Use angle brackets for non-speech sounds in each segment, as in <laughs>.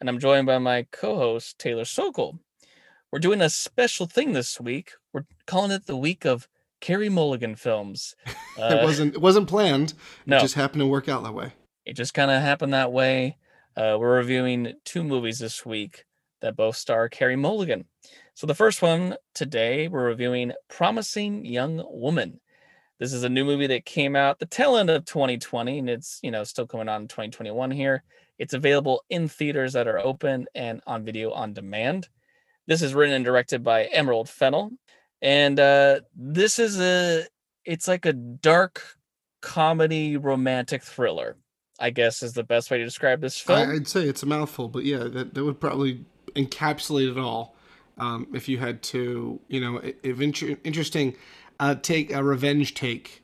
and I'm joined by my co host, Taylor Sokol. We're doing a special thing this week. We're calling it the week of Carey Mulligan films. <laughs> it wasn't it wasn't planned. no. It just happened to work out that way. It just kind of happened that way. Uh, we're reviewing two movies this week that both star Carey Mulligan. So the first one today, we're reviewing Promising Young Woman. This is a new movie that came out the tail end of 2020, and it's you know still coming on in 2021 here. It's available in theaters that are open and on video on demand. This is written and directed by Emerald Fennell, and uh, this is a it's like a dark comedy romantic thriller. I guess is the best way to describe this film. I'd say it's a mouthful, but yeah, that, that would probably encapsulate it all. Um, if you had to, you know, if inter- interesting, uh, take a revenge take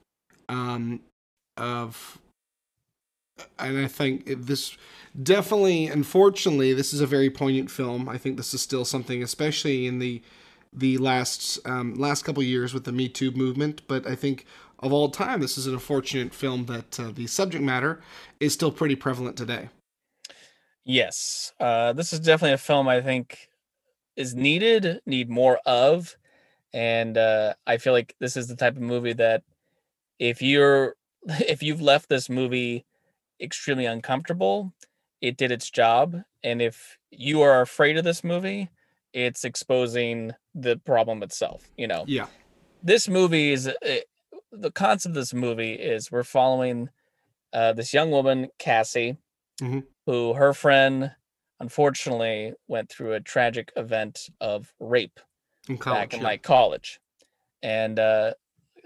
um, of, and I think this definitely, unfortunately, this is a very poignant film. I think this is still something, especially in the the last um, last couple years with the Me Too movement. But I think of all time, this is an unfortunate film that uh, the subject matter is still pretty prevalent today. Yes, uh, this is definitely a film I think is needed, need more of, and uh, I feel like this is the type of movie that if you're <laughs> if you've left this movie extremely uncomfortable, it did its job, and if you are afraid of this movie, it's exposing the problem itself. You know, Yeah. this movie is uh, the concept of this movie is we're following uh, this young woman Cassie, Mhm. who her friend unfortunately went through a tragic event of rape In college, back in yeah. like college, and uh,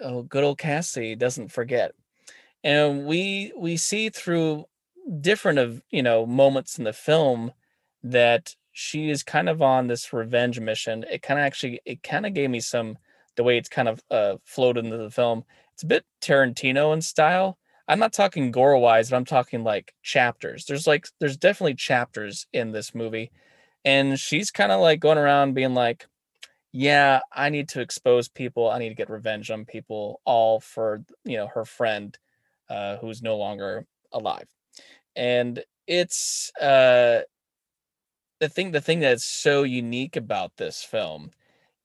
oh, good old Cassie doesn't forget, and we we see through different of you know moments in the film that she is kind of on this revenge mission. It kind of actually it kind of gave me some the way it's kind of uh, flowed into the film. It's a bit Tarantino in style. I'm not talking gore wise, but I'm talking like chapters. There's like there's definitely chapters in this movie, and she's kind of like going around being like, "Yeah, I need to expose people. I need to get revenge on people, all for you know her friend, uh, who's no longer alive." And it's uh, the thing. The thing that's so unique about this film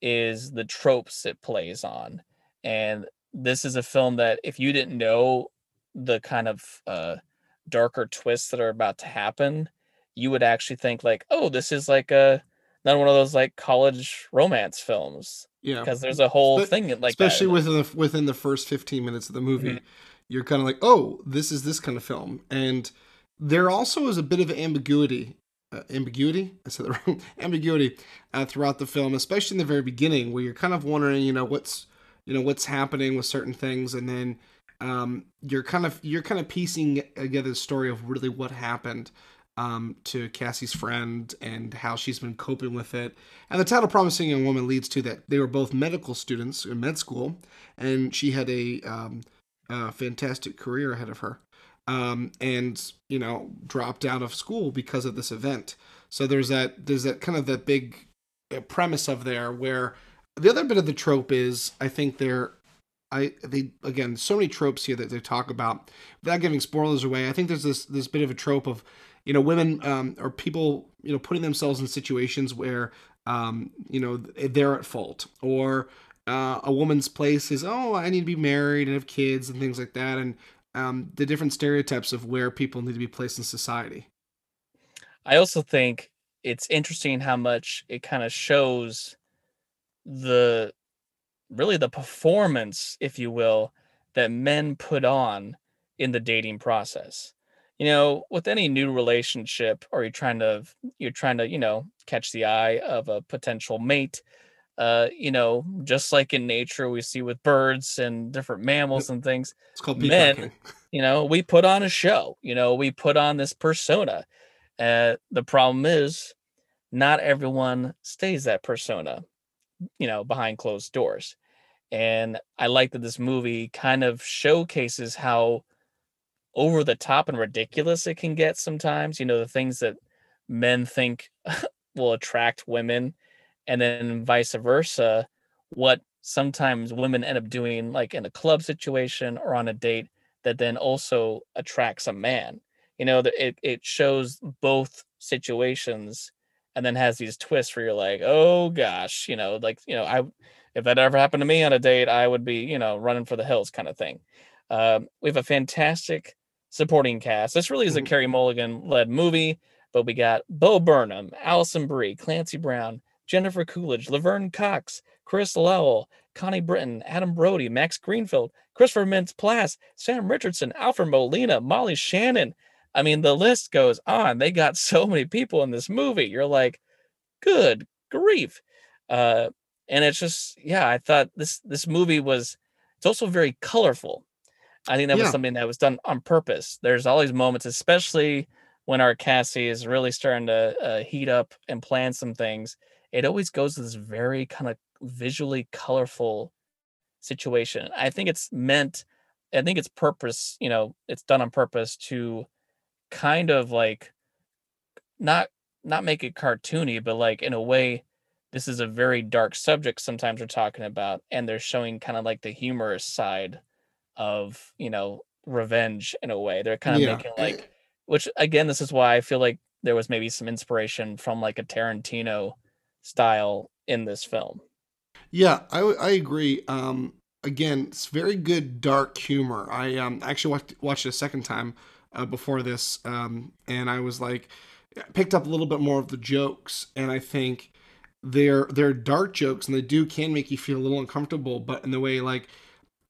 is the tropes it plays on, and this is a film that if you didn't know the kind of uh darker twists that are about to happen, you would actually think like, oh, this is like a not one of those like college romance films yeah. because there's a whole Spe- thing like especially that. within the within the first 15 minutes of the movie Mhm. you're kind of like oh this is this kind of film and there also is a bit of ambiguity uh, ambiguity i said the <laughs> wrong ambiguity uh, throughout the film especially in the very beginning where you're kind of wondering you know what's you know what's happening with certain things and then um, you're kind of you're kind of piecing together the story of really what happened um, to Cassie's friend and how she's been coping with it. And the title "Promising Young Woman" leads to that they were both medical students in med school, and she had a, um, a fantastic career ahead of her, um, and you know dropped out of school because of this event. So there's that there's that kind of that big uh, premise of there where the other bit of the trope is I think they're I they again so many tropes here that they talk about without giving spoilers away. I think there's this this bit of a trope of you know women um, or people you know putting themselves in situations where um, you know they're at fault or uh, a woman's place is oh I need to be married and have kids and things like that and um, the different stereotypes of where people need to be placed in society. I also think it's interesting how much it kind of shows the really the performance, if you will, that men put on in the dating process. You know, with any new relationship, or you're trying to you're trying to you know catch the eye of a potential mate. Uh, you know, just like in nature, we see with birds and different mammals and things. It's called Men-. <laughs> You know, we put on a show. You know, we put on this persona, Uh, the problem is, not everyone stays that persona, you know, behind closed doors. And I like that this movie kind of showcases how over the top and ridiculous it can get sometimes. You know, the things that men think <laughs> will attract women, and then vice versa. What sometimes women end up doing, like in a club situation or on a date, that then also attracts a man. You know, it, it shows both situations and then has these twists where you're like, oh gosh, you know, like, you know, I, if that ever happened to me on a date, I would be, you know, running for the hills kind of thing. Um, we have a fantastic supporting cast. This really is a mm-hmm. Carey Mulligan led movie, but we got Bo Burnham, Alison Brie, Clancy Brown, Jennifer Coolidge, Laverne Cox, Chris Lowell, Connie Britton, Adam Brody, Max Greenfield, Christopher Mintz Plasse, Sam Richardson, Alfred Molina, Molly Shannon, I mean, the list goes on. They got so many people in this movie. You're like, good grief. Uh, and it's just, yeah, I thought this this movie was. It's also very colorful. I think that yeah. was something that was done on purpose. There's all these moments, especially when our Cassie is really starting to uh, heat up and plan some things. It always goes to this very kind of visually colorful situation. I think it's meant. I think it's purpose. You know, it's done on purpose to kind of like not not make it cartoony, but like in a way, this is a very dark subject sometimes we're talking about, and they're showing kind of like the humorous side of, you know, revenge in a way. They're kind of yeah. making like which again, this is why I feel like there was maybe some inspiration from like a Tarantino style in this film. Yeah, I, I agree. Um, again, it's very good dark humor. I um, actually watched, watched it a second time uh, before this, um, and I was like, picked up a little bit more of the jokes, and I think they're they're dark jokes, and they do can make you feel a little uncomfortable, but in the way like,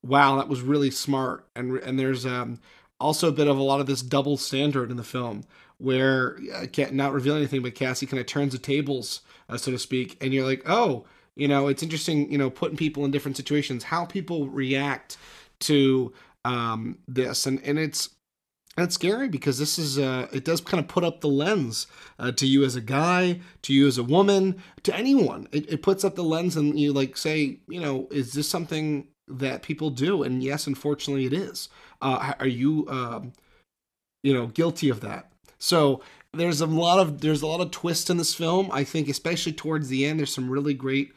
wow, that was really smart, and and there's um, also a bit of a lot of this double standard in the film where I can't not reveal anything, but Cassie kind of turns the tables, uh, so to speak, and you're like, oh, you know, it's interesting, you know, putting people in different situations, how people react to um, this, and and it's and it's scary because this is uh, it does kind of put up the lens uh, to you as a guy to you as a woman to anyone. It, it puts up the lens and you like say you know is this something that people do and yes unfortunately it is. Uh, are you um, you know guilty of that? So there's a lot of there's a lot of twists in this film. I think especially towards the end there's some really great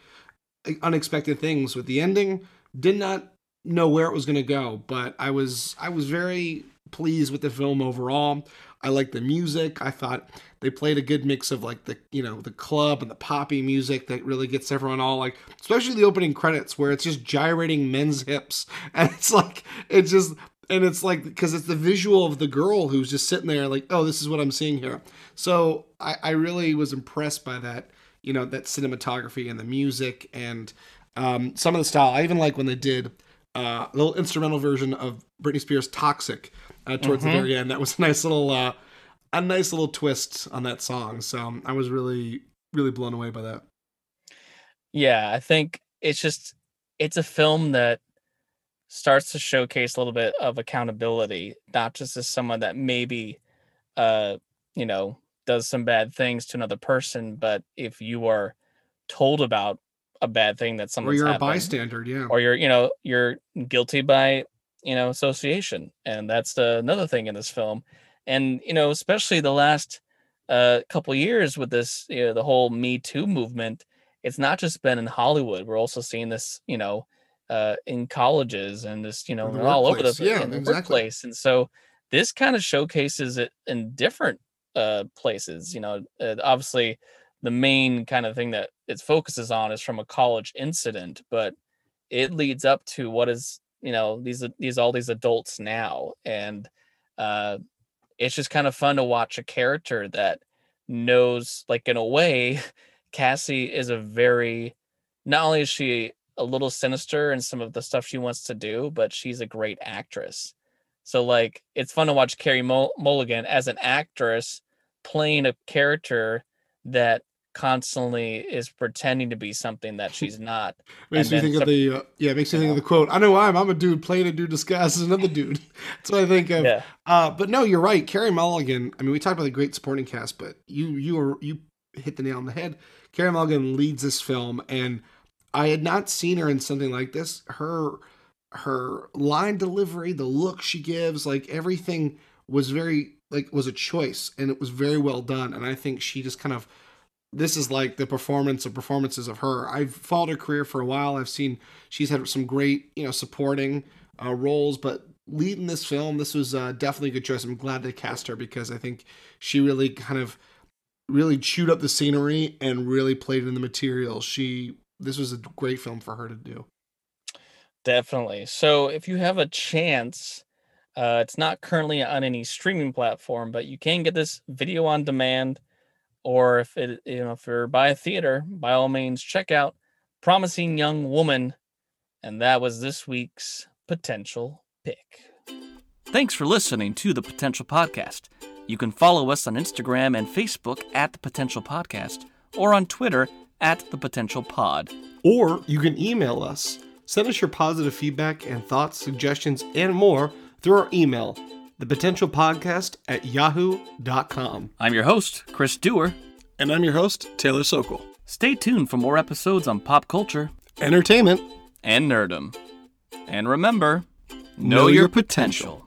uh, unexpected things with the ending. Did not know where it was going to go but i was i was very pleased with the film overall. I like the music. I thought they played a good mix of like the you know the club and the poppy music that really gets everyone all like, especially the opening credits where it's just gyrating men's hips <laughs> and it's like it's just and it's like because it's the visual of the girl who's just sitting there like oh this is what I'm seeing here. So I, I really was impressed by that you know that cinematography and the music and um, some of the style. I even like when they did uh, a little instrumental version of Britney Spears' "Toxic." uh, towards mm-hmm. the very end. That was a nice little uh, a nice little twist on that song. So um, I was really really blown away by that. Yeah, I think it's just it's a film that starts to showcase a little bit of accountability, not just as someone that maybe uh you know does some bad things to another person, but if you are told about a bad thing that someone's or you're happened, a bystander, yeah, or you're you know you're guilty by you know association. And that's the, another thing in this film. And you know especially the last uh, couple years with this you know, the whole me too movement it's not just been in hollywood. We're also seeing this you know uh, in colleges and this you know all over the, yeah, in the exactly. workplace. And so this kind of showcases it in different uh, places you know uh, obviously the main kind of thing that it focuses on is from a college incident but it leads up to what is you know these these all these adults now and uh it's just kind of fun to watch a character that knows like in a way <laughs> cassie is a very not only is she a little sinister in some of the stuff she wants to do but she's a great actress. So like it's fun to watch carey mulligan as an actress playing a character that constantly is pretending to be something that she's not. <laughs> makes me think of the uh, yeah, makes me think of the quote. I know I'm I'm a dude playing a dude disguised as another dude. <laughs> That's what I think of. Yeah. Uh, but no, you're right. Carey Mulligan. I mean, we talked about the great supporting cast, but you you are you hit the nail on the head. Carey Mulligan leads this film, and I had not seen her in something like this. Her her line delivery, the look she gives, like everything was very like was a choice, and it was very well done. And I think she just kind of this is like the performance of performances of her. I've followed her career for a while. I've seen she's had some great, you know, supporting uh, roles, but leading this film, this was uh, definitely a good choice. I'm glad they cast her because I think she really kind of really chewed up the scenery and really played in the material. She this was a great film for her to do. Definitely. So if you have a chance, uh, it's not currently on any streaming platform, but you can get this video on demand. Or if it, you know, if you're by a theater, by all means, check out "Promising Young Woman," and that was this week's potential pick. Thanks for listening to the Potential Podcast. You can follow us on Instagram and Facebook at the Potential Podcast or on Twitter at the Potential Pod. Or you can email us. Send us your positive feedback and thoughts, suggestions, and more through our email, thepotentialpodcast at yahoo.com. I'm your host, Chris Dewar. And I'm your host, Taylor Sokol. Stay tuned for more episodes on pop culture Entertainment. and nerdom. And remember, Know know, your your potential.